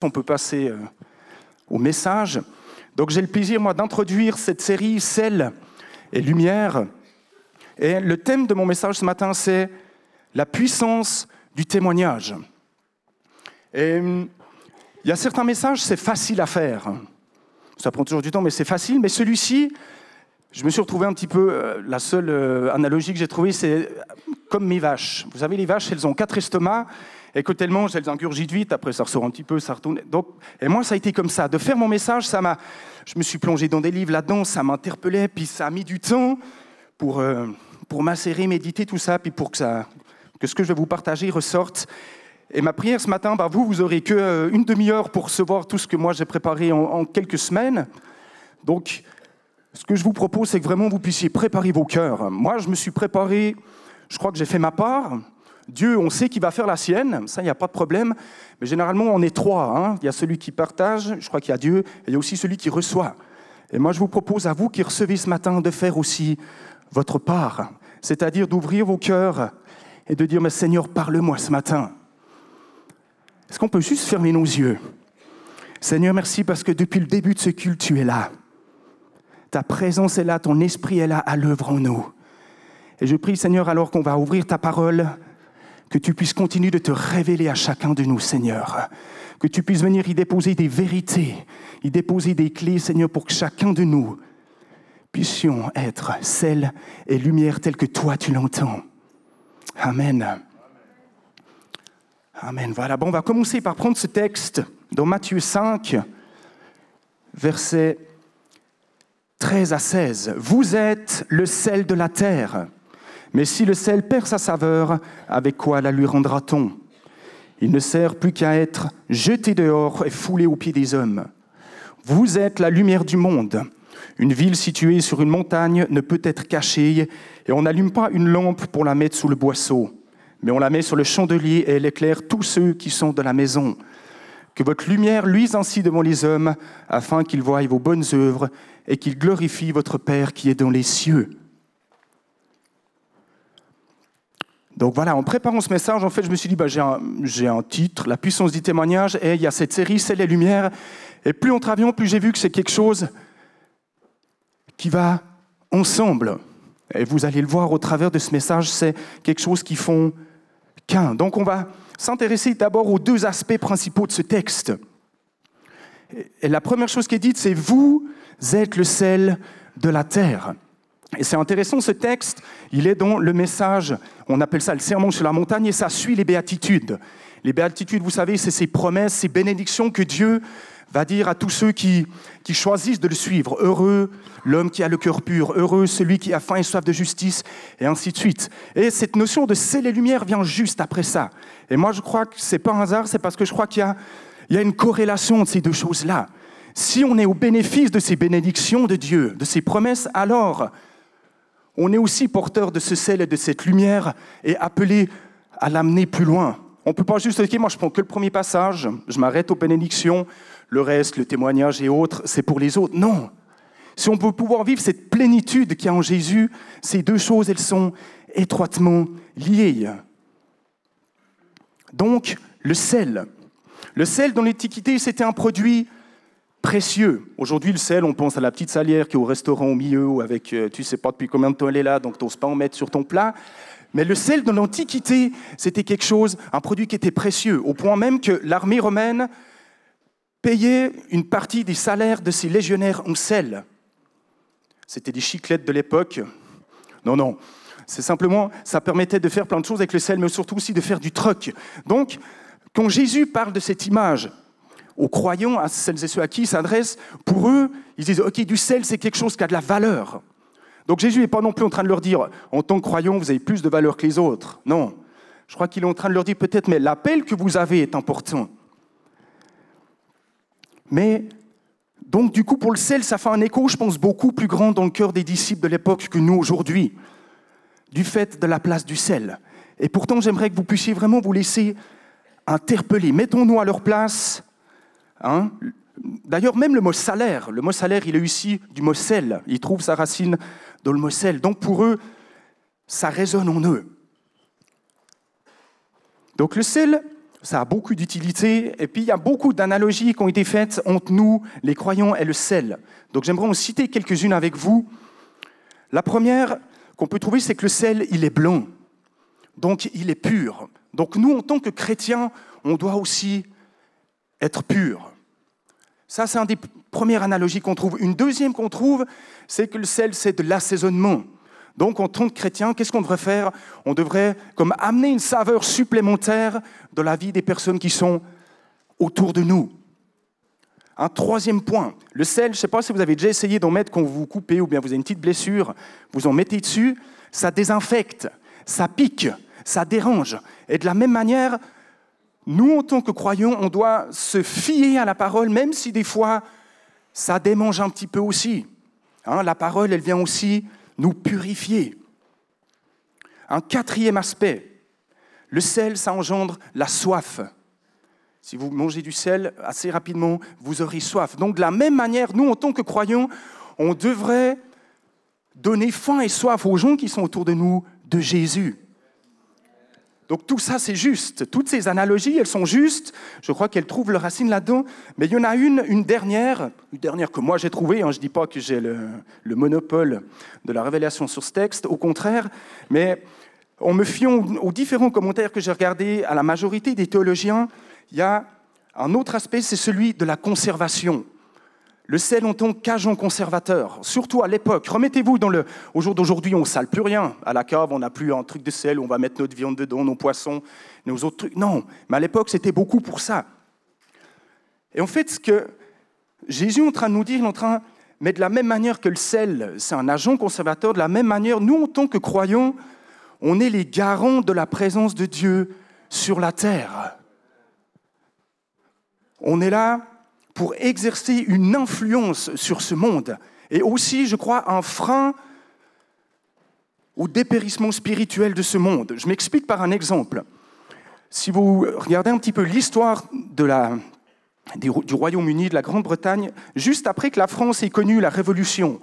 on peut passer euh, au message. Donc j'ai le plaisir, moi, d'introduire cette série Sel et Lumière. Et le thème de mon message ce matin, c'est la puissance du témoignage. Et hum, il y a certains messages, c'est facile à faire. Ça prend toujours du temps, mais c'est facile. Mais celui-ci, je me suis retrouvé un petit peu, euh, la seule euh, analogie que j'ai trouvée, c'est comme mes vaches. Vous savez, les vaches, elles ont quatre estomacs, et quand elles mangent, elles ingurgitent vite, après ça ressort un petit peu, ça retourne. Donc, et moi, ça a été comme ça. De faire mon message, ça m'a. Je me suis plongé dans des livres là-dedans, ça m'interpellait, puis ça a mis du temps pour, euh, pour m'insérer, méditer, tout ça, puis pour que, ça, que ce que je vais vous partager ressorte. Et ma prière ce matin, bah, vous, vous aurez que euh, une demi-heure pour recevoir tout ce que moi j'ai préparé en, en, quelques semaines. Donc, ce que je vous propose, c'est que vraiment vous puissiez préparer vos cœurs. Moi, je me suis préparé, je crois que j'ai fait ma part. Dieu, on sait qu'il va faire la sienne, ça, il n'y a pas de problème. Mais généralement, on est trois. Hein. Il y a celui qui partage, je crois qu'il y a Dieu, et il y a aussi celui qui reçoit. Et moi, je vous propose à vous qui recevez ce matin de faire aussi votre part, c'est-à-dire d'ouvrir vos cœurs et de dire, mais Seigneur, parle-moi ce matin. Est-ce qu'on peut juste fermer nos yeux? Seigneur, merci parce que depuis le début de ce culte, tu es là. Ta présence est là, ton esprit est là à l'œuvre en nous. Et je prie, Seigneur, alors qu'on va ouvrir ta parole, que tu puisses continuer de te révéler à chacun de nous, Seigneur. Que tu puisses venir y déposer des vérités, y déposer des clés, Seigneur, pour que chacun de nous puissions être sel et lumière telle que toi tu l'entends. Amen. Amen. Voilà, bon, on va commencer par prendre ce texte dans Matthieu 5, versets 13 à 16. Vous êtes le sel de la terre. Mais si le sel perd sa saveur, avec quoi la lui rendra-t-on? Il ne sert plus qu'à être jeté dehors et foulé aux pieds des hommes. Vous êtes la lumière du monde. Une ville située sur une montagne ne peut être cachée, et on n'allume pas une lampe pour la mettre sous le boisseau, mais on la met sur le chandelier et elle éclaire tous ceux qui sont de la maison. Que votre lumière luise ainsi devant les hommes, afin qu'ils voient vos bonnes œuvres et qu'ils glorifient votre Père qui est dans les cieux. Donc voilà, en préparant ce message, en fait, je me suis dit, bah, j'ai un, titre, La puissance du témoignage, et il y a cette série, C'est les Lumières. Et plus on travaille, plus j'ai vu que c'est quelque chose qui va ensemble. Et vous allez le voir au travers de ce message, c'est quelque chose qui font qu'un. Donc on va s'intéresser d'abord aux deux aspects principaux de ce texte. Et la première chose qui est dite, c'est vous êtes le sel de la terre. Et c'est intéressant, ce texte, il est dans le message, on appelle ça le sermon sur la montagne, et ça suit les béatitudes. Les béatitudes, vous savez, c'est ces promesses, ces bénédictions que Dieu va dire à tous ceux qui, qui choisissent de le suivre. Heureux l'homme qui a le cœur pur, heureux celui qui a faim et soif de justice, et ainsi de suite. Et cette notion de sel et lumière vient juste après ça. Et moi, je crois que c'est pas un hasard, c'est parce que je crois qu'il y y a une corrélation de ces deux choses-là. Si on est au bénéfice de ces bénédictions de Dieu, de ces promesses, alors on est aussi porteur de ce sel et de cette lumière et appelé à l'amener plus loin. On ne peut pas juste dire, moi je prends que le premier passage, je m'arrête aux bénédictions, le reste, le témoignage et autres, c'est pour les autres. Non. Si on veut pouvoir vivre cette plénitude qu'il y a en Jésus, ces deux choses, elles sont étroitement liées. Donc, le sel. Le sel, dans l'Antiquité, c'était un produit précieux. Aujourd'hui, le sel, on pense à la petite salière qui est au restaurant au milieu, ou avec, euh, tu sais pas depuis combien de temps elle est là, donc tu n'oses pas en mettre sur ton plat. Mais le sel, dans l'Antiquité, c'était quelque chose, un produit qui était précieux, au point même que l'armée romaine payait une partie des salaires de ses légionnaires en sel. C'était des chiclettes de l'époque. Non, non. C'est simplement, ça permettait de faire plein de choses avec le sel, mais surtout aussi de faire du troc. Donc, quand Jésus parle de cette image aux croyants, à celles et ceux à qui il s'adresse, pour eux, ils disent, OK, du sel, c'est quelque chose qui a de la valeur. Donc Jésus n'est pas non plus en train de leur dire, en tant que croyant, vous avez plus de valeur que les autres. Non. Je crois qu'il est en train de leur dire peut-être, mais l'appel que vous avez est important. Mais, donc du coup, pour le sel, ça fait un écho, je pense, beaucoup plus grand dans le cœur des disciples de l'époque que nous aujourd'hui, du fait de la place du sel. Et pourtant, j'aimerais que vous puissiez vraiment vous laisser interpeller. Mettons-nous à leur place Hein D'ailleurs, même le mot salaire, le mot salaire, il est ici du mot sel. Il trouve sa racine dans le mot sel. Donc pour eux, ça résonne en eux. Donc le sel, ça a beaucoup d'utilité. Et puis, il y a beaucoup d'analogies qui ont été faites entre nous, les croyants, et le sel. Donc, j'aimerais en citer quelques-unes avec vous. La première qu'on peut trouver, c'est que le sel, il est blanc. Donc, il est pur. Donc, nous, en tant que chrétiens, on doit aussi être pur. Ça, c'est une des premières analogies qu'on trouve. Une deuxième qu'on trouve, c'est que le sel, c'est de l'assaisonnement. Donc, en tant que chrétien, qu'est-ce qu'on devrait faire? On devrait comme amener une saveur supplémentaire dans la vie des personnes qui sont autour de nous. Un troisième point, le sel, je ne sais pas si vous avez déjà essayé d'en mettre quand vous vous coupez ou bien vous avez une petite blessure, vous en mettez dessus, ça désinfecte, ça pique, ça dérange. Et de la même manière, nous, en tant que croyants, on doit se fier à la parole, même si des fois, ça démange un petit peu aussi. Hein, la parole, elle vient aussi nous purifier. Un quatrième aspect, le sel, ça engendre la soif. Si vous mangez du sel, assez rapidement, vous aurez soif. Donc de la même manière, nous, en tant que croyants, on devrait donner faim et soif aux gens qui sont autour de nous de Jésus. Donc tout ça, c'est juste. Toutes ces analogies, elles sont justes. Je crois qu'elles trouvent leur racine là-dedans. Mais il y en a une, une dernière, une dernière que moi j'ai trouvée. Hein. Je ne dis pas que j'ai le, monopole de la révélation sur ce texte, au contraire. Mais en me fiant aux différents commentaires que j'ai regardés, à la majorité des théologiens, il y a un autre aspect, c'est celui de la conservation le sel en tant qu'agent conservateur, surtout à l'époque. Remettez-vous dans le. Au jour d'aujourd'hui, on ne sale plus rien. À la cave, on n'a plus un truc de sel on va mettre notre viande dedans, nos poissons, nos autres trucs. Non, mais à l'époque, c'était beaucoup pour ça. Et en fait, ce que Jésus est en train de nous dire, en train. Mais de la même manière que le sel, c'est un agent conservateur, de la même manière, nous, en tant que croyants, on est les garants de la présence de Dieu sur la terre. On est là pour exercer une influence sur ce monde et aussi, je crois, un frein au dépérissement spirituel de ce monde. Je m'explique par un exemple. Si vous regardez un petit peu l'histoire du Royaume-Uni, de la Grande-Bretagne, juste après que la France ait connu la Révolution,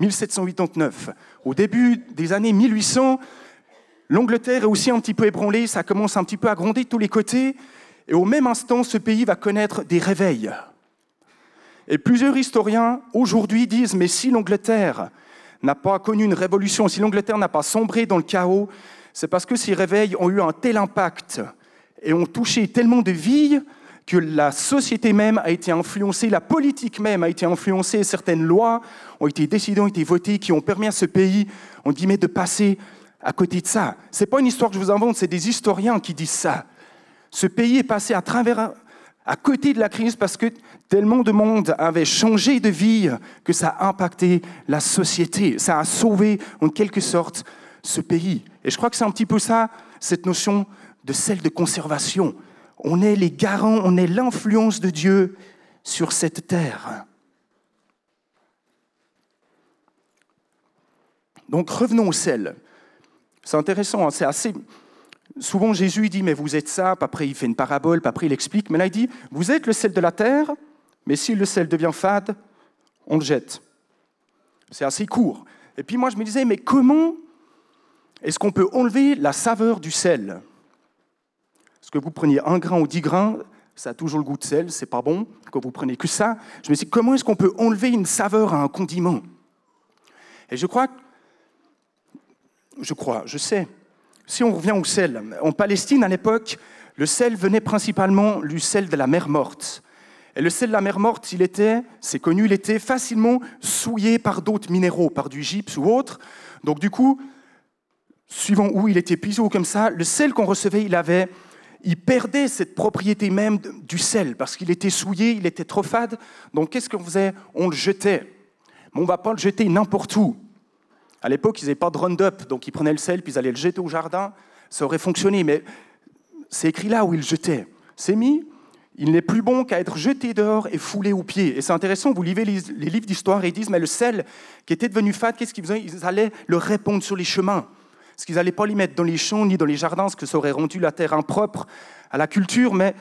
1789, au début des années 1800, l'Angleterre est aussi un petit peu ébranlée, ça commence un petit peu à gronder de tous les côtés, et au même instant, ce pays va connaître des réveils. Et plusieurs historiens aujourd'hui disent, mais si l'Angleterre n'a pas connu une révolution, si l'Angleterre n'a pas sombré dans le chaos, c'est parce que ces réveils ont eu un tel impact et ont touché tellement de vies que la société même a été influencée, la politique même a été influencée, certaines lois ont été décidées, ont été votées, qui ont permis à ce pays, on dit, mais de passer à côté de ça. Ce n'est pas une histoire que je vous invente, c'est des historiens qui disent ça. Ce pays est passé à travers à côté de la crise parce que tellement de monde avait changé de vie que ça a impacté la société. Ça a sauvé en quelque sorte ce pays. Et je crois que c'est un petit peu ça, cette notion de celle de conservation. On est les garants, on est l'influence de Dieu sur cette terre. Donc revenons au sel. C'est intéressant, hein, c'est assez Souvent, Jésus dit, mais vous êtes ça, après il fait une parabole, après il explique, mais là il dit, vous êtes le sel de la terre, mais si le sel devient fade, on le jette. C'est assez court. Et puis moi je me disais, mais comment est-ce qu'on peut enlever la saveur du sel? Est-ce que vous preniez un grain ou dix grains, ça a toujours le goût de sel, c'est pas bon. Quand vous prenez que ça, je me dis, comment est-ce qu'on peut enlever une saveur à un condiment? Et je crois, je crois, je sais si on revient au sel, en Palestine à l'époque, le sel venait principalement du sel de la mer morte. Et le sel de la mer morte, il était, c'est connu, il était facilement souillé par d'autres minéraux, par du gypse ou autre. Donc du coup, suivant où il était puisé ou comme ça, le sel qu'on recevait, il avait, il perdait cette propriété même du sel parce qu'il était souillé, il était trop fade. Donc qu'est-ce qu'on faisait? On le jetait. Mais on ne va pas le jeter n'importe où. À l'époque, ils n'avaient pas de Roundup, donc ils prenaient le sel, puis ils allaient le jeter au jardin. Ça aurait fonctionné, mais c'est écrit là où ils le jetaient. C'est mis, il n'est plus bon qu'à être jeté dehors et foulé aux pieds. Et c'est intéressant, vous lisez les, livres d'histoire et ils disent, mais le sel qui était devenu fade, qu'est-ce qu'ils faisaient? Ils allaient le répandre sur les chemins. Parce qu'ils n'allaient pas l'y mettre dans les champs ni dans les jardins, ce que ça aurait rendu la terre impropre à la culture, mais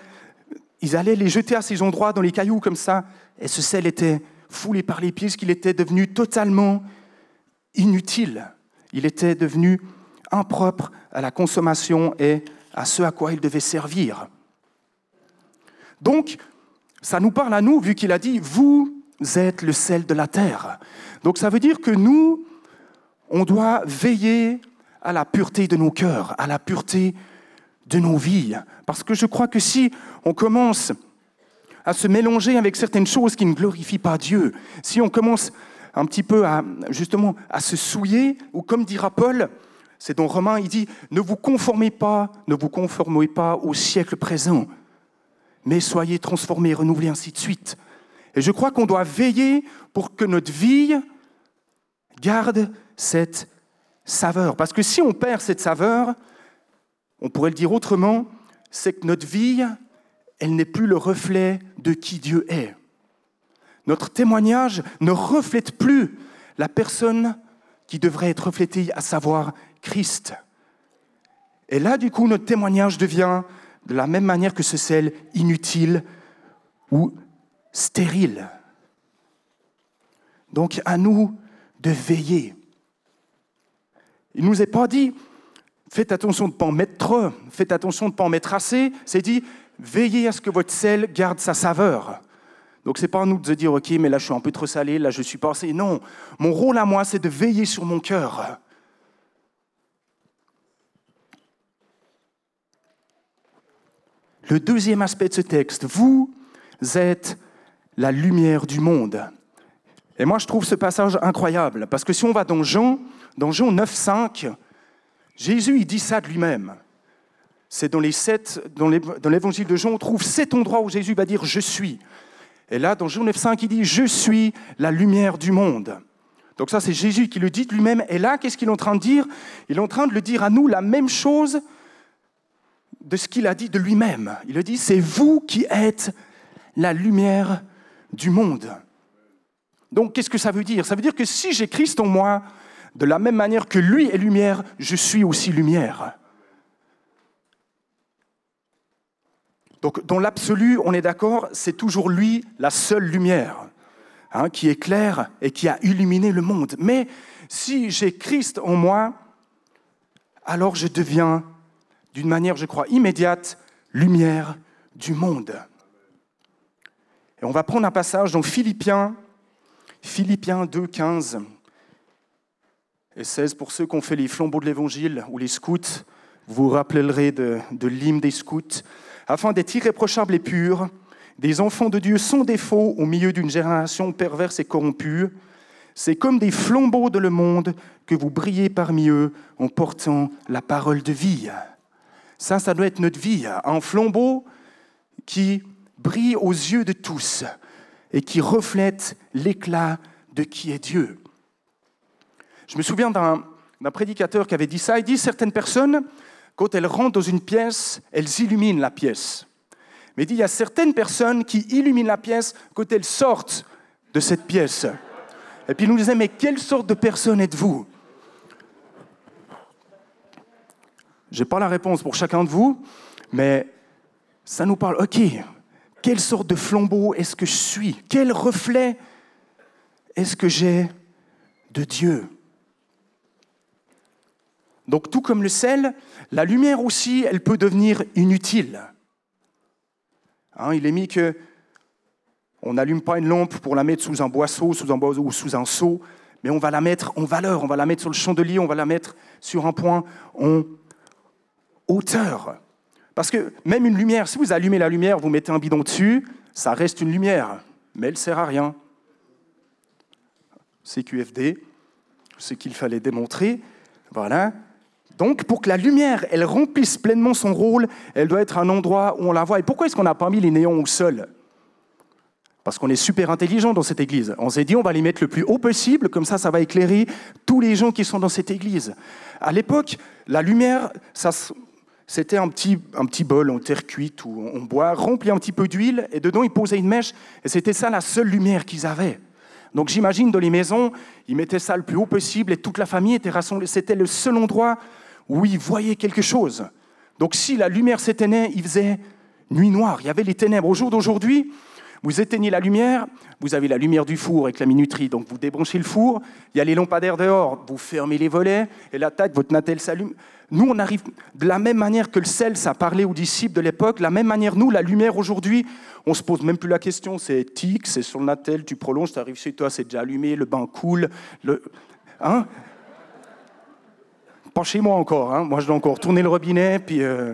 ils allaient les jeter à ces endroits, dans les cailloux comme ça. Et ce sel était foulé par les pieds, ce qu'il était devenu totalement inutile. Il était devenu impropre à la consommation et à ce à quoi il devait servir. Donc, ça nous parle à nous, vu qu'il a dit, vous êtes le sel de la terre. Donc ça veut dire que nous, on doit veiller à la pureté de nos cœurs, à la pureté de nos vies. Parce que je crois que si on commence à se mélanger avec certaines choses qui ne glorifient pas Dieu, si on commence un petit peu à justement à se souiller, ou comme dira Paul, c'est dans Romains, il dit ne vous conformez pas, ne vous conformez pas au siècle présent, mais soyez transformés, renouvelés, ainsi de suite. Et je crois qu'on doit veiller pour que notre vie garde cette saveur. Parce que si on perd cette saveur, on pourrait le dire autrement, c'est que notre vie, elle n'est plus le reflet de qui Dieu est. Notre témoignage ne reflète plus la personne qui devrait être reflétée, à savoir Christ. Et là, du coup, notre témoignage devient de la même manière que ce sel inutile ou stérile. Donc, à nous de veiller. Il ne nous est pas dit, faites attention de ne pas en mettre trop, faites attention de ne pas en mettre assez, c'est dit, veillez à ce que votre sel garde sa saveur. Donc c'est pas à nous de dire, ok, mais là je suis un peu trop salé, là je suis pas assez. Non, mon rôle à moi, c'est de veiller sur mon cœur. Le deuxième aspect de ce texte, vous êtes la lumière du monde. Et moi, je trouve ce passage incroyable, parce que si on va dans Jean, dans Jean 9, 5, Jésus, il dit ça de lui-même. C'est dans les sept, dans l'évangile de Jean, on trouve sept endroits où Jésus va dire je suis. Et là, dans Jean 9, 5, il dit je suis la lumière du monde. Donc ça, c'est Jésus qui le dit lui-même. Et là, qu'est-ce qu'il est en train de dire? Il est en train de le dire à nous la même chose de ce qu'il a dit de lui-même. Il le dit, c'est vous qui êtes la lumière du monde. Donc qu'est-ce que ça veut dire? Ça veut dire que si j'ai Christ en moi, de la même manière que lui est lumière, je suis aussi lumière. Donc dans l'absolu, on est d'accord, c'est toujours lui la seule lumière hein, qui éclaire et qui a illuminé le monde. Mais si j'ai Christ en moi, alors je deviens d'une manière, je crois, immédiate, lumière du monde. Et on va prendre un passage dans Philippiens, Philippiens 2, 15 et 16. Pour ceux qui ont fait les flambeaux de l'Évangile ou les scouts, vous vous rappellerez de, de l'hymne des scouts. Afin d'être irréprochables et purs, des enfants de Dieu sans défaut au milieu d'une génération perverse et corrompue, c'est comme des flambeaux de le monde que vous brillez parmi eux en portant la parole de vie. Ça, ça doit être notre vie, un flambeau qui brille aux yeux de tous et qui reflète l'éclat de qui est Dieu. Je me souviens d'un prédicateur qui avait dit ça. Il dit certaines personnes, quand elles rentrent dans une pièce, elles illuminent la pièce. Mais il dit il y a certaines personnes qui illuminent la pièce quand elles sortent de cette pièce. Et puis il nous disait mais quelle sorte de personne êtes-vous? Je n'ai pas la réponse pour chacun de vous, mais ça nous parle, ok, quelle sorte de flambeau est-ce que je suis? Quel reflet est-ce que j'ai de Dieu? Donc tout comme le sel, la lumière aussi, elle peut devenir inutile. Hein, il est mis que on n'allume pas une lampe pour la mettre sous un boisseau, sous un boisseau ou sous un seau, mais on va la mettre en valeur, on va la mettre sur le chandelier, on va la mettre sur un point, on hauteur. Parce que même une lumière, si vous allumez la lumière, vous mettez un bidon dessus, ça reste une lumière, mais elle ne sert à rien. C'est QFD, ce qu'il fallait démontrer. Voilà. Donc, pour que la lumière, elle remplisse pleinement son rôle, elle doit être un endroit où on la voit. Et pourquoi est-ce qu'on n'a pas mis les néons au sol? Parce qu'on est super intelligent dans cette église. On s'est dit, on va les mettre le plus haut possible, comme ça, ça va éclairer tous les gens qui sont dans cette église. À l'époque, la lumière, ça, c'était un petit, un petit bol en terre cuite ou en bois, rempli un petit peu d'huile, et dedans ils posaient une mèche, et c'était ça la seule lumière qu'ils avaient. Donc j'imagine dans les maisons, ils mettaient ça le plus haut possible, et toute la famille était rassemblée. C'était le seul endroit où ils voyaient quelque chose. Donc si la lumière s'éteignait, il faisait nuit noire, il y avait les ténèbres. Au jour d'aujourd'hui, Vous éteignez la lumière, vous avez la lumière du four avec la minuterie, donc vous débranchez le four, il y a les lampadaires dehors, vous fermez les volets, et la tête, votre natel s'allume. Nous, on arrive de la même manière que le sel, ça parlait aux disciples de l'époque, la même manière, nous, la lumière aujourd'hui, on se pose même plus la question, c'est éthique, c'est sur le natel, tu prolonges, tu arrives chez toi, c'est déjà allumé, le bain coule, le... Hein? Pas chez moi encore, hein moi je dois encore tourner le robinet, puis... Euh,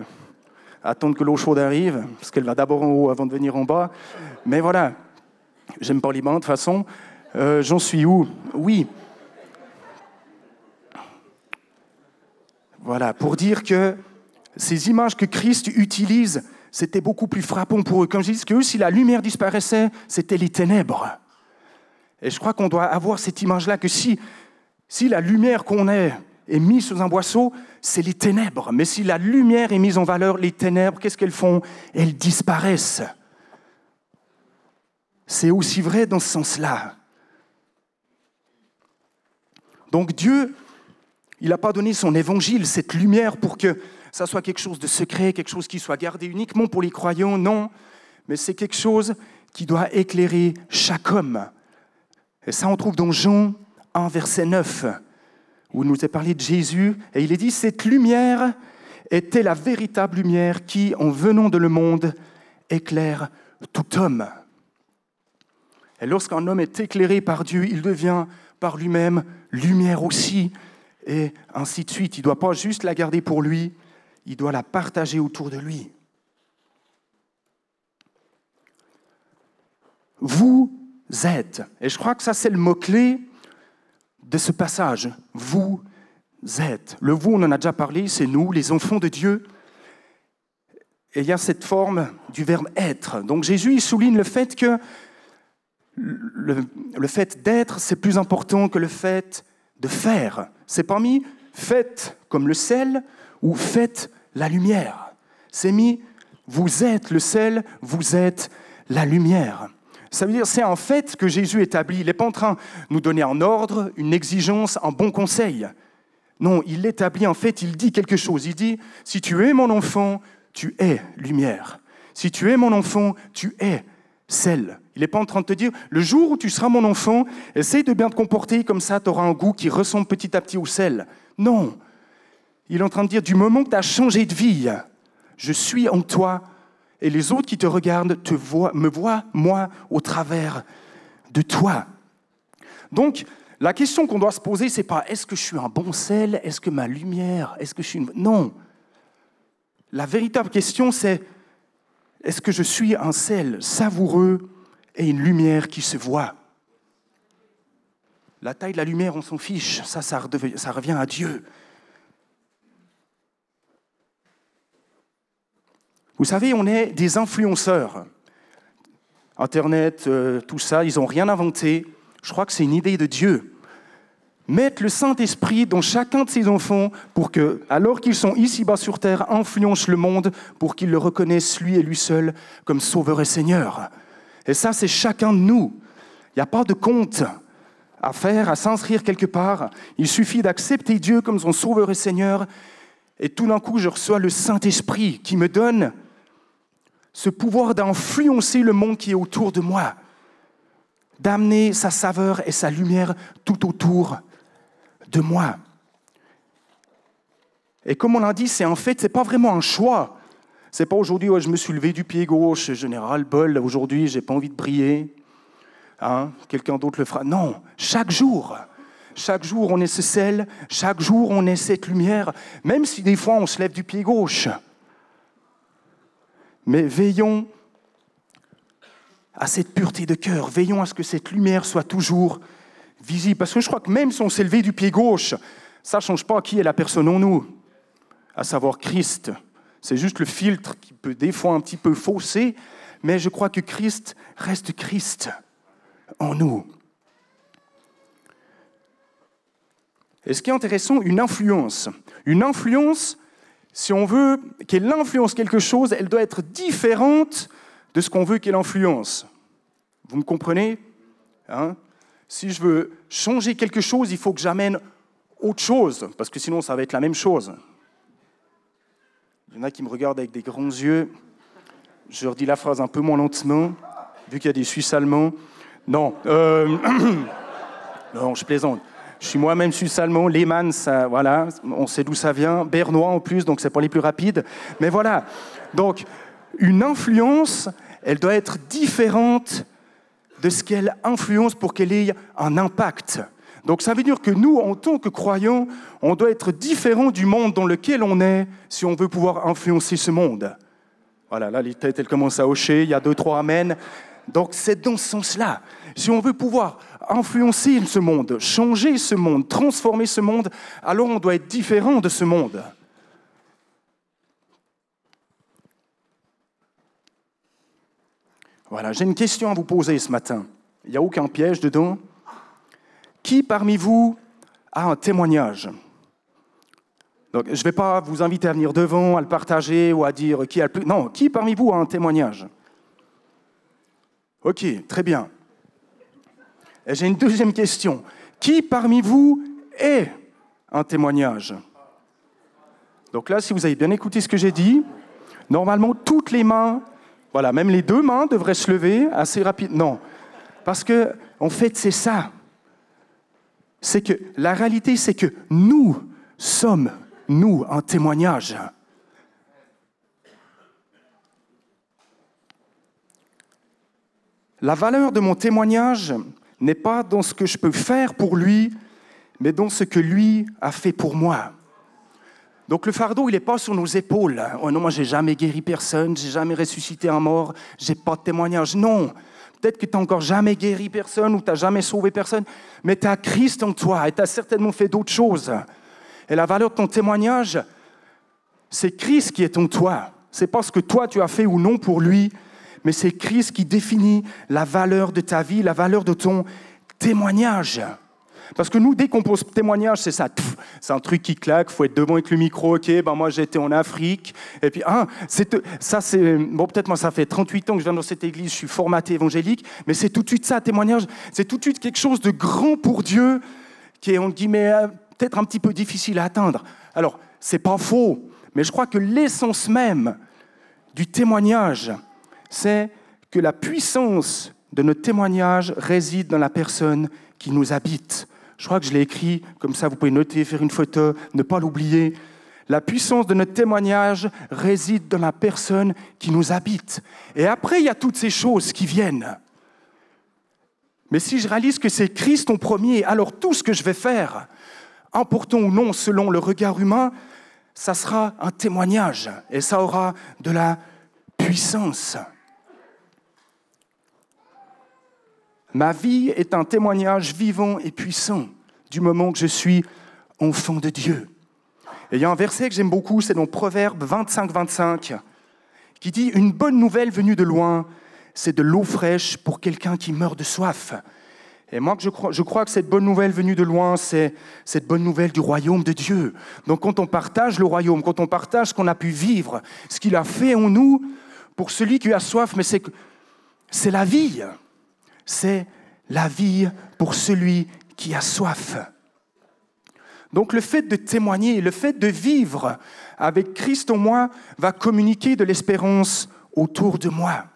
attendre que l'eau chaude arrive, parce qu'elle va d'abord en haut avant de venir en bas. Mais voilà, j'aime pas les bains de toute façon. Euh, j'en suis où? Oui. Voilà, pour dire que ces images que Christ utilise, c'était beaucoup plus frappant pour eux. Comme je dis, que si la lumière disparaissait, c'était les ténèbres. Et je crois qu'on doit avoir cette image-là, que si, si la lumière qu'on est est mise sous un boisseau, c'est les ténèbres. Mais si la lumière est mise en valeur, les ténèbres, qu'est-ce qu'elles font? Elles disparaissent. C'est aussi vrai dans ce sens-là. Donc Dieu, il n'a pas donné son évangile, cette lumière, pour que ça soit quelque chose de secret, quelque chose qui soit gardé uniquement pour les croyants, non. Mais c'est quelque chose qui doit éclairer chaque homme. Et ça, on trouve dans Jean 1, verset 9 où il nous est parlé de Jésus, et il est dit, cette lumière était la véritable lumière qui, en venant de le monde, éclaire tout homme. Et lorsqu'un homme est éclairé par Dieu, il devient par lui-même lumière aussi, et ainsi de suite. Il ne doit pas juste la garder pour lui, il doit la partager autour de lui. Vous êtes, et je crois que ça c'est le mot-clé de ce passage. Vous êtes. Le vous, on en a déjà parlé, c'est nous, les enfants de Dieu. Et il y a cette forme du verbe être. Donc Jésus, il souligne le fait que le, fait d'être, c'est plus important que le fait de faire. C'est pas mis faites comme le sel ou faites la lumière. C'est mis vous êtes le sel, vous êtes la lumière. Ça veut dire c'est un fait que Jésus établit. Il n'est pas en train de nous donner un ordre, une exigence, un bon conseil. Non, il l'établit en fait, il dit quelque chose. Il dit, si tu es mon enfant, tu es lumière. Si tu es mon enfant, tu es sel. Il n'est pas en train de te dire, le jour où tu seras mon enfant, essaye de bien te comporter, comme ça tu auras un goût qui ressemble petit à petit au sel. Non. Il est en train de dire, du moment que tu as changé de vie, je suis en toi et les autres qui te regardent te voient, me voient, moi, au travers de toi. Donc, la question qu'on doit se poser, c'est pas est-ce que je suis un bon sel, est-ce que ma lumière, est-ce que je suis une... Non. La véritable question, c'est est-ce que je suis un sel savoureux et une lumière qui se voit? La taille de la lumière, on s'en fiche, ça, ça revient à Dieu. Vous savez, on est des influenceurs. Internet, euh, tout ça, ils n'ont rien inventé. Je crois que c'est une idée de Dieu. Mettre le Saint-Esprit dans chacun de ses enfants pour que, alors qu'ils sont ici-bas sur terre, influencent le monde pour qu'ils le reconnaissent, lui et lui seul, comme Sauveur et Seigneur. Et ça, c'est chacun de nous. Il n'y a pas de compte à faire, à s'inscrire quelque part. Il suffit d'accepter Dieu comme son Sauveur et Seigneur. Et tout d'un coup, je reçois le Saint-Esprit qui me donne ce pouvoir d'influencer le monde qui est autour de moi, d'amener sa saveur et sa lumière tout autour de moi. Et comme on l'a dit, c'est en fait, c'est pas vraiment un choix. C'est pas aujourd'hui, je me suis levé du pied gauche, général bol, aujourd'hui, j'ai pas envie de briller. Hein, quelqu'un d'autre le fera. Non, chaque jour, chaque jour on est ce sel, chaque jour on est cette lumière, même si des fois on se lève du pied gauche. Mais veillons à cette pureté de cœur, veillons à ce que cette lumière soit toujours visible. Parce que je crois que même si on s'est levé du pied gauche, ça ne change pas qui est la personne en nous, à savoir Christ. C'est juste le filtre qui peut des fois un petit peu fausser, mais je crois que Christ reste Christ en nous. Et ce qui est intéressant, une influence. Une influence, si on veut qu'elle influence quelque chose, elle doit être différente de ce qu'on veut qu'elle influence. Vous me comprenez hein? Si je veux changer quelque chose, il faut que j'amène autre chose, parce que sinon ça va être la même chose. Il y en a qui me regardent avec des grands yeux. Je leur dis la phrase un peu moins lentement. vu qu'il y a des Suisses allemands. Non, euh, non, je plaisante. Je suis moi-même suisse-allemand. Lehmann, ça, voilà, on sait d'où ça vient. Bernois en plus, donc c'est pour les plus rapides. Mais voilà. Donc, une influence, elle doit être différente de ce qu'elle influence pour qu'elle ait un impact. Donc ça veut dire que nous, en tant que croyants, on doit être différent du monde dans lequel on est si on veut pouvoir influencer ce monde. Voilà, là, les têtes, elles commencent à hocher, il y a deux, trois amens. Donc c'est dans ce sens-là. Si on veut pouvoir influencer ce monde, changer ce monde, transformer ce monde, alors on doit être différent de ce monde. Voilà, j'ai une question à vous poser ce matin. Il n'y a aucun piège dedans. Qui parmi vous a un témoignage? Je ne vais pas vous inviter à venir devant, à le partager ou à dire qui a le plus. Non, qui parmi vous a un témoignage? Ok, très bien. J'ai une deuxième question. Qui parmi vous est un témoignage Donc là, si vous avez bien écouté ce que j'ai dit, normalement, toutes les mains, voilà, même les deux mains devraient se lever assez rapidement. Non, parce que, en fait, c'est ça. C'est que la réalité, c'est que nous sommes, nous, un témoignage. La valeur de mon témoignage n'est pas dans ce que je peux faire pour lui, mais dans ce que lui a fait pour moi. Donc le fardeau, il n'est pas sur nos épaules. Oh non, moi j'ai jamais guéri personne, j'ai jamais ressuscité un mort, j'ai pas de témoignage. Non, peut-être que tu n'as encore jamais guéri personne ou tu n'as jamais sauvé personne, mais tu as Christ en toi et tu as certainement fait d'autres choses. Et la valeur de ton témoignage, c'est Christ qui est en toi. C'est pas ce que toi tu as fait ou non pour lui, mais c'est Christ qui définit la valeur de ta vie, la valeur de ton témoignage. Parce que nous, dès qu'on pose témoignage, c'est ça. C'est un truc qui claque, faut être devant avec le micro. Ok, ben moi j'étais en Afrique. Et puis, ah, ça c'est. Bon, peut-être moi ça fait 38 ans que je viens dans cette église, je suis formaté évangélique, mais c'est tout de suite ça, témoignage. C'est tout de suite quelque chose de grand pour Dieu qui est, mais euh, peut-être un petit peu difficile à atteindre. Alors, c'est pas faux, mais je crois que l'essence même du témoignage, c'est que la puissance de notre témoignage réside dans la personne qui nous habite. Je crois que je l'ai écrit, comme ça vous pouvez noter, faire une photo, ne pas l'oublier. La puissance de notre témoignage réside dans la personne qui nous habite. Et après, il y a toutes ces choses qui viennent. Mais si je réalise que c'est Christ en premier, alors tout ce que je vais faire, important ou non selon le regard humain, ça sera un témoignage et ça aura de la puissance. Ma vie est un témoignage vivant et puissant du moment que je suis enfant de Dieu. Et il y a un verset que j'aime beaucoup, c'est dans Proverbe 25-25, qui dit Une bonne nouvelle venue de loin, c'est de l'eau fraîche pour quelqu'un qui meurt de soif. Et moi, je crois, je crois que cette bonne nouvelle venue de loin, c'est cette bonne nouvelle du royaume de Dieu. Donc quand on partage le royaume, quand on partage ce qu'on a pu vivre, ce qu'il a fait en nous, pour celui qui a soif, mais c'est la vie c'est la vie pour celui qui a soif. Donc le fait de témoigner, le fait de vivre avec Christ en moi va communiquer de l'espérance autour de moi.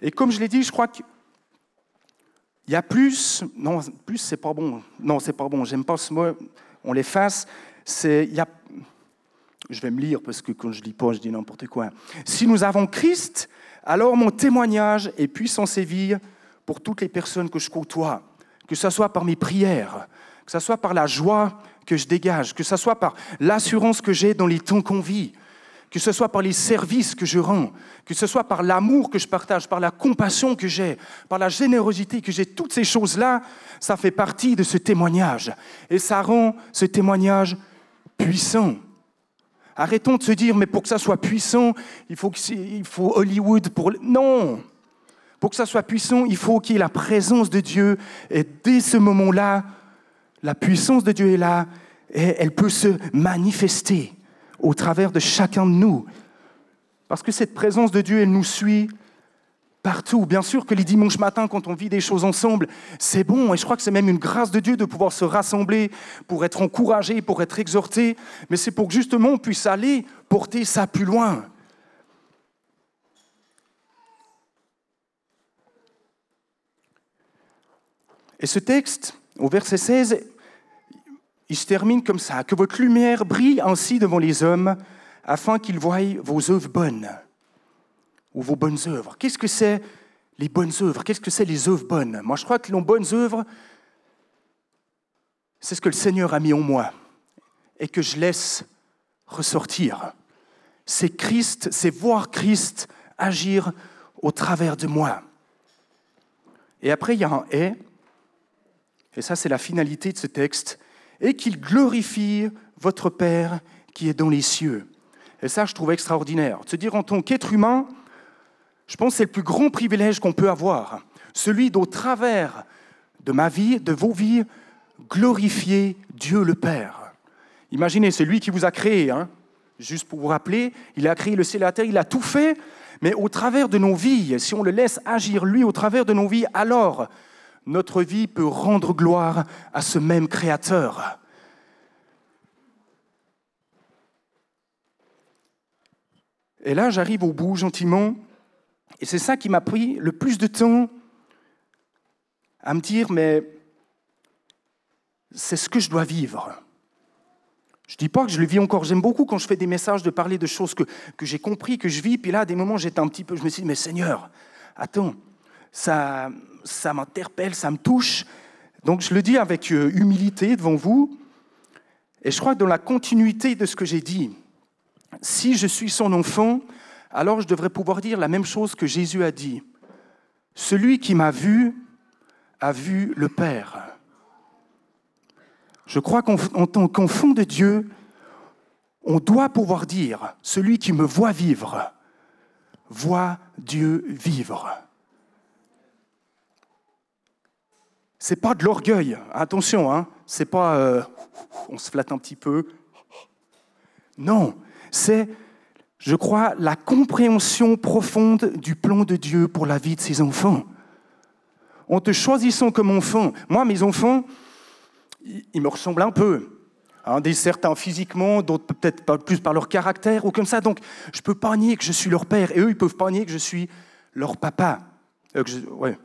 Et comme je l'ai dit, je crois qu'il y a plus, non, plus c'est pas bon, non, c'est pas bon, j'aime pas ce mot, on l'efface, il je vais me lire parce que quand je lis pas, je dis n'importe quoi. Si nous avons Christ, alors mon témoignage est puissant séville pour toutes les personnes que je côtoie, que ce soit par mes prières, que ce soit par la joie que je dégage, que ce soit par l'assurance que j'ai dans les temps qu'on vit, que ce soit par les services que je rends, que ce soit par l'amour que je partage, par la compassion que j'ai, par la générosité que j'ai, toutes ces choses-là, ça fait partie de ce témoignage. Et ça rend ce témoignage puissant. Arrêtons de se dire, mais pour que ça soit puissant, il faut, il faut Hollywood pour... Non Pour que ça soit puissant, il faut qu'il y ait la présence de Dieu. Et dès ce moment-là, la puissance de Dieu est là et elle peut se manifester au travers de chacun de nous. Parce que cette présence de Dieu, elle nous suit partout. Bien sûr que les dimanches matins, quand on vit des choses ensemble, c'est bon, et je crois que c'est même une grâce de Dieu de pouvoir se rassembler pour être encouragé, pour être exhorté, mais c'est pour que justement on puisse aller porter ça plus loin. Et ce texte, au verset 16, il se termine comme ça, que votre lumière brille ainsi devant les hommes, afin qu'ils voient vos œuvres bonnes ou vos bonnes œuvres. Qu'est-ce que c'est les bonnes œuvres? Qu'est-ce que c'est les œuvres bonnes? Moi, je crois que les bonnes œuvres, c'est ce que le Seigneur a mis en moi et que je laisse ressortir. C'est Christ, c'est voir Christ agir au travers de moi. Et après, il y a un et, et ça c'est la finalité de ce texte, et qu'il glorifie votre Père qui est dans les cieux. Et ça, je trouve extraordinaire. De se dire en tant qu'être humain, je pense que c'est le plus grand privilège qu'on peut avoir. Celui d'au travers de ma vie, de vos vies, glorifier Dieu le Père. Imaginez, c'est lui qui vous a créé, hein. juste pour vous rappeler, il a créé le ciel et la terre, il a tout fait, mais au travers de nos vies, si on le laisse agir lui au travers de nos vies, alors notre vie peut rendre gloire à ce même Créateur. Et là, j'arrive au bout gentiment, et c'est ça qui m'a pris le plus de temps à me dire, mais c'est ce que je dois vivre. Je ne dis pas que je le vis encore. J'aime beaucoup quand je fais des messages de parler de choses que, que j'ai compris, que je vis. Puis là, à des moments, j'étais un petit peu, je me suis dit, mais Seigneur, attends, ça, ça m'interpelle, ça me touche. Donc je le dis avec euh, humilité devant vous. Et je crois que dans la continuité de ce que j'ai dit, si je suis son enfant, alors je devrais pouvoir dire la même chose que Jésus a dit. Celui qui m'a vu a vu le Père. Je crois qu'en tant qu'enfant de Dieu, on doit pouvoir dire, celui qui me voit vivre, voit Dieu vivre. C'est pas de l'orgueil, attention, hein, c'est pas euh, on se flatte un petit peu. Non, c'est, je crois, la compréhension profonde du plan de Dieu pour la vie de ses enfants. En te choisissant comme enfant, moi, mes enfants, ils me ressemblent un peu. Hein, des certains physiquement, d'autres peut-être pas plus par leur caractère ou comme ça. Donc, je peux pas nier que je suis leur père et eux, ils peuvent pas nier que je suis leur papa. Euh, ouais.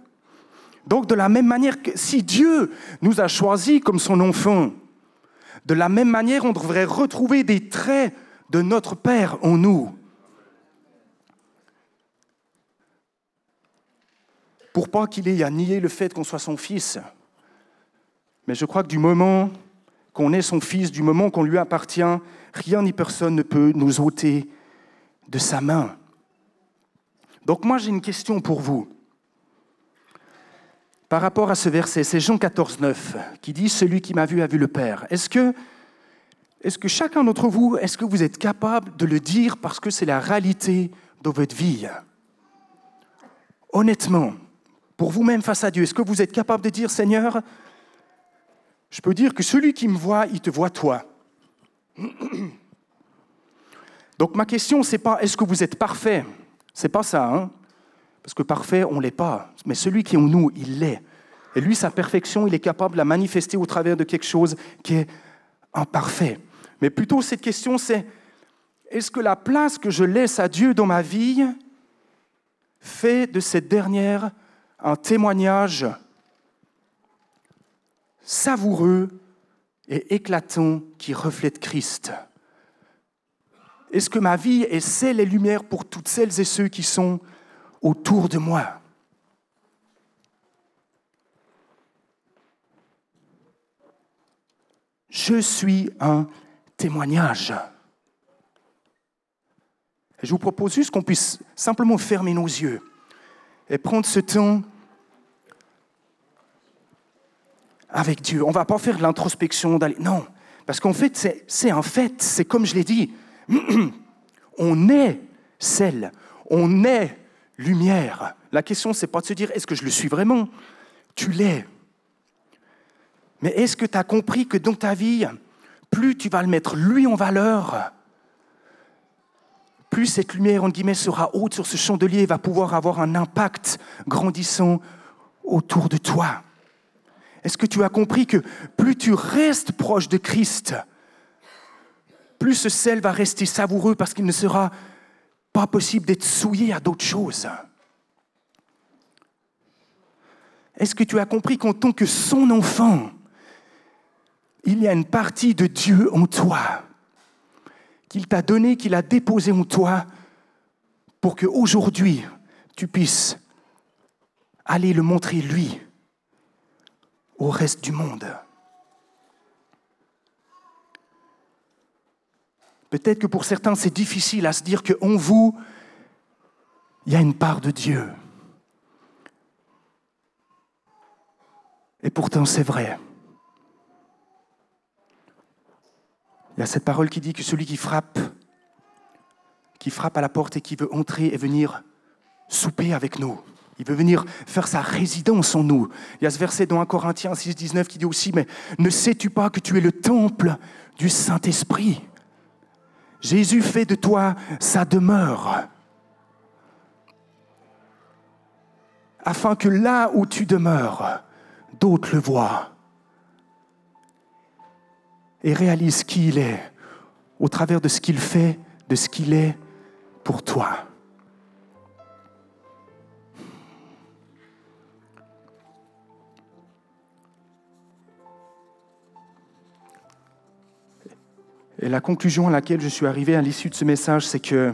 Donc, de la même manière que si Dieu nous a choisis comme son enfant, de la même manière, on devrait retrouver des traits de notre Père en nous. Pour pas qu'il ait à nier le fait qu'on soit son fils. Mais je crois que du moment qu'on est son fils, du moment qu'on lui appartient, rien ni personne ne peut nous ôter de sa main. Donc moi j'ai une question pour vous. Par rapport à ce verset, c'est Jean 14, 9 qui dit Celui qui m'a vu a vu le Père. Est-ce que est-ce que chacun d'entre vous, est-ce que vous êtes capable de le dire parce que c'est la réalité de votre vie? Honnêtement, pour vous-même face à Dieu, est-ce que vous êtes capable de dire, Seigneur, je peux dire que celui qui me voit, il te voit toi? Donc ma question, c'est pas est-ce que vous êtes parfait? C'est pas ça, hein? Parce que parfait, on l'est pas. Mais celui qui est en nous, il l'est. Et lui, sa perfection, il est capable de la manifester au travers de quelque chose qui est imparfait. Mais plutôt, cette question, c'est est-ce que la place que je laisse à Dieu dans ma vie fait de cette dernière un témoignage savoureux et éclatant qui reflète Christ? Est-ce que ma vie est celle et lumière pour toutes celles et ceux qui sont autour de moi? Je suis un témoignage. je vous propose juste qu'on puisse simplement fermer nos yeux et prendre ce temps avec Dieu. On ne va pas faire de l'introspection. Non, parce qu'en fait, c'est un fait, c'est comme je l'ai dit. on est sel, on est lumière. La question, c'est pas de se dire est-ce que je le suis vraiment? Tu l'es. Mais est-ce que tu as compris que dans ta vie, plus tu vas le mettre lui en valeur, plus cette lumière, guillemets, sera haute sur ce chandelier et va pouvoir avoir un impact grandissant autour de toi. Est-ce que tu as compris que plus tu restes proche de Christ, plus ce sel va rester savoureux parce qu'il ne sera pas possible d'être souillé à d'autres choses? Est-ce que tu as compris qu'en tant que son enfant, il y a une partie de Dieu en toi qu'il t'a donné, qu'il a déposé en toi pour qu'aujourd'hui tu puisses aller le montrer lui au reste du monde. Peut-être que pour certains, c'est difficile à se dire qu'en vous, il y a une part de Dieu. Et pourtant, c'est vrai. Il y a cette parole qui dit que celui qui frappe, qui frappe à la porte et qui veut entrer et venir souper avec nous, il veut venir faire sa résidence en nous. Il y a ce verset dans 1 Corinthiens 6, 19 qui dit aussi, mais ne sais-tu pas que tu es le temple du Saint-Esprit? Jésus fait de toi sa demeure. Afin que là où tu demeures, d'autres le voient et réalisent qui il est au travers de ce qu'il fait, de ce qu'il est pour toi. Et la conclusion à laquelle je suis arrivé à l'issue de ce message, c'est que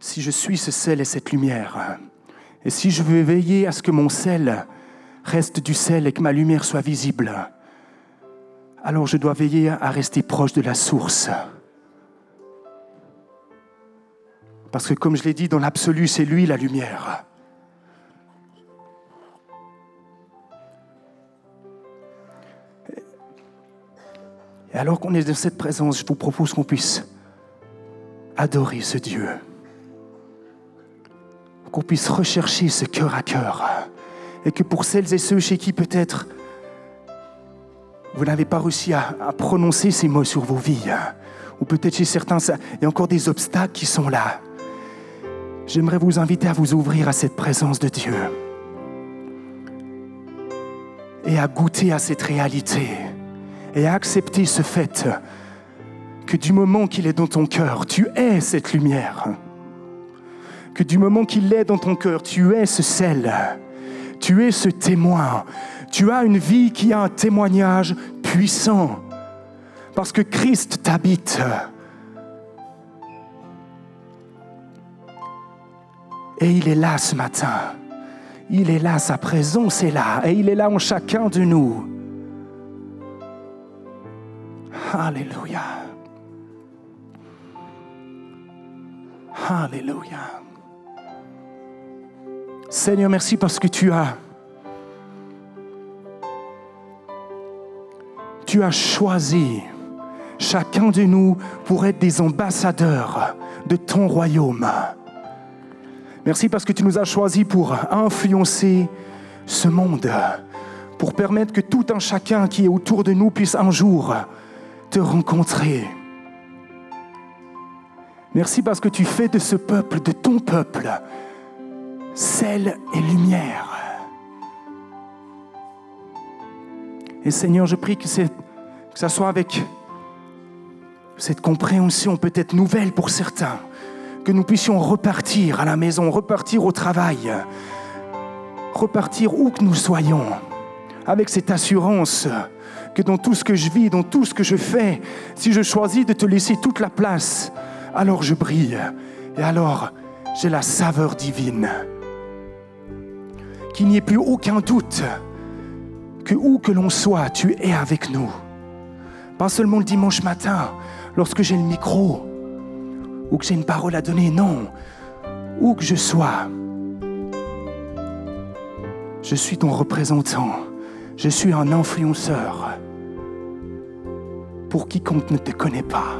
si je suis ce sel et cette lumière, et si je veux veiller à ce que mon sel reste du sel et que ma lumière soit visible, alors je dois veiller à rester proche de la source. Parce que comme je l'ai dit, dans l'absolu, c'est lui la lumière. Et alors qu'on est dans cette présence, je vous propose qu'on puisse adorer ce Dieu, qu'on puisse rechercher ce cœur à cœur, et que pour celles et ceux chez qui peut-être vous n'avez pas réussi à, prononcer ces mots sur vos vies, ou peut-être chez certains, il y a encore des obstacles qui sont là. J'aimerais vous inviter à vous ouvrir à cette présence de Dieu et à goûter à cette réalité et à accepter ce fait que du moment qu'il est dans ton cœur, tu es cette lumière. Que du moment qu'il est dans ton cœur, tu es ce sel. Tu es ce témoin. Tu as une vie qui a un témoignage puissant. Parce que Christ t'habite. Et il est là ce matin. Il est là, sa présence est là. Et il est là en chacun de nous. Alléluia. Alléluia. Seigneur, merci parce que tu as choisi chacun de nous pour être des ambassadeurs de ton royaume. Merci parce que tu nous as choisis pour influencer ce monde, pour permettre que tout un chacun qui est autour de nous puisse un jour te rencontrer. Merci parce que tu fais de ce peuple, de ton peuple, sel et lumière. Et Seigneur, je prie que, que ça soit avec cette compréhension peut-être nouvelle pour certains, que nous puissions repartir à la maison, repartir au travail, repartir où que nous soyons, avec cette assurance que dans tout ce que je vis, dans tout ce que je fais, si je choisis de te laisser toute la place, alors je brille. Et alors, j'ai la saveur divine. Qu'il n'y ait plus aucun doute que où que l'on soit, tu es avec nous. Pas seulement le dimanche matin, lorsque j'ai le micro, ou que j'ai une parole à donner, non. Où que je sois, je suis ton représentant. Je suis un influenceur pour quiconque ne te connaît pas.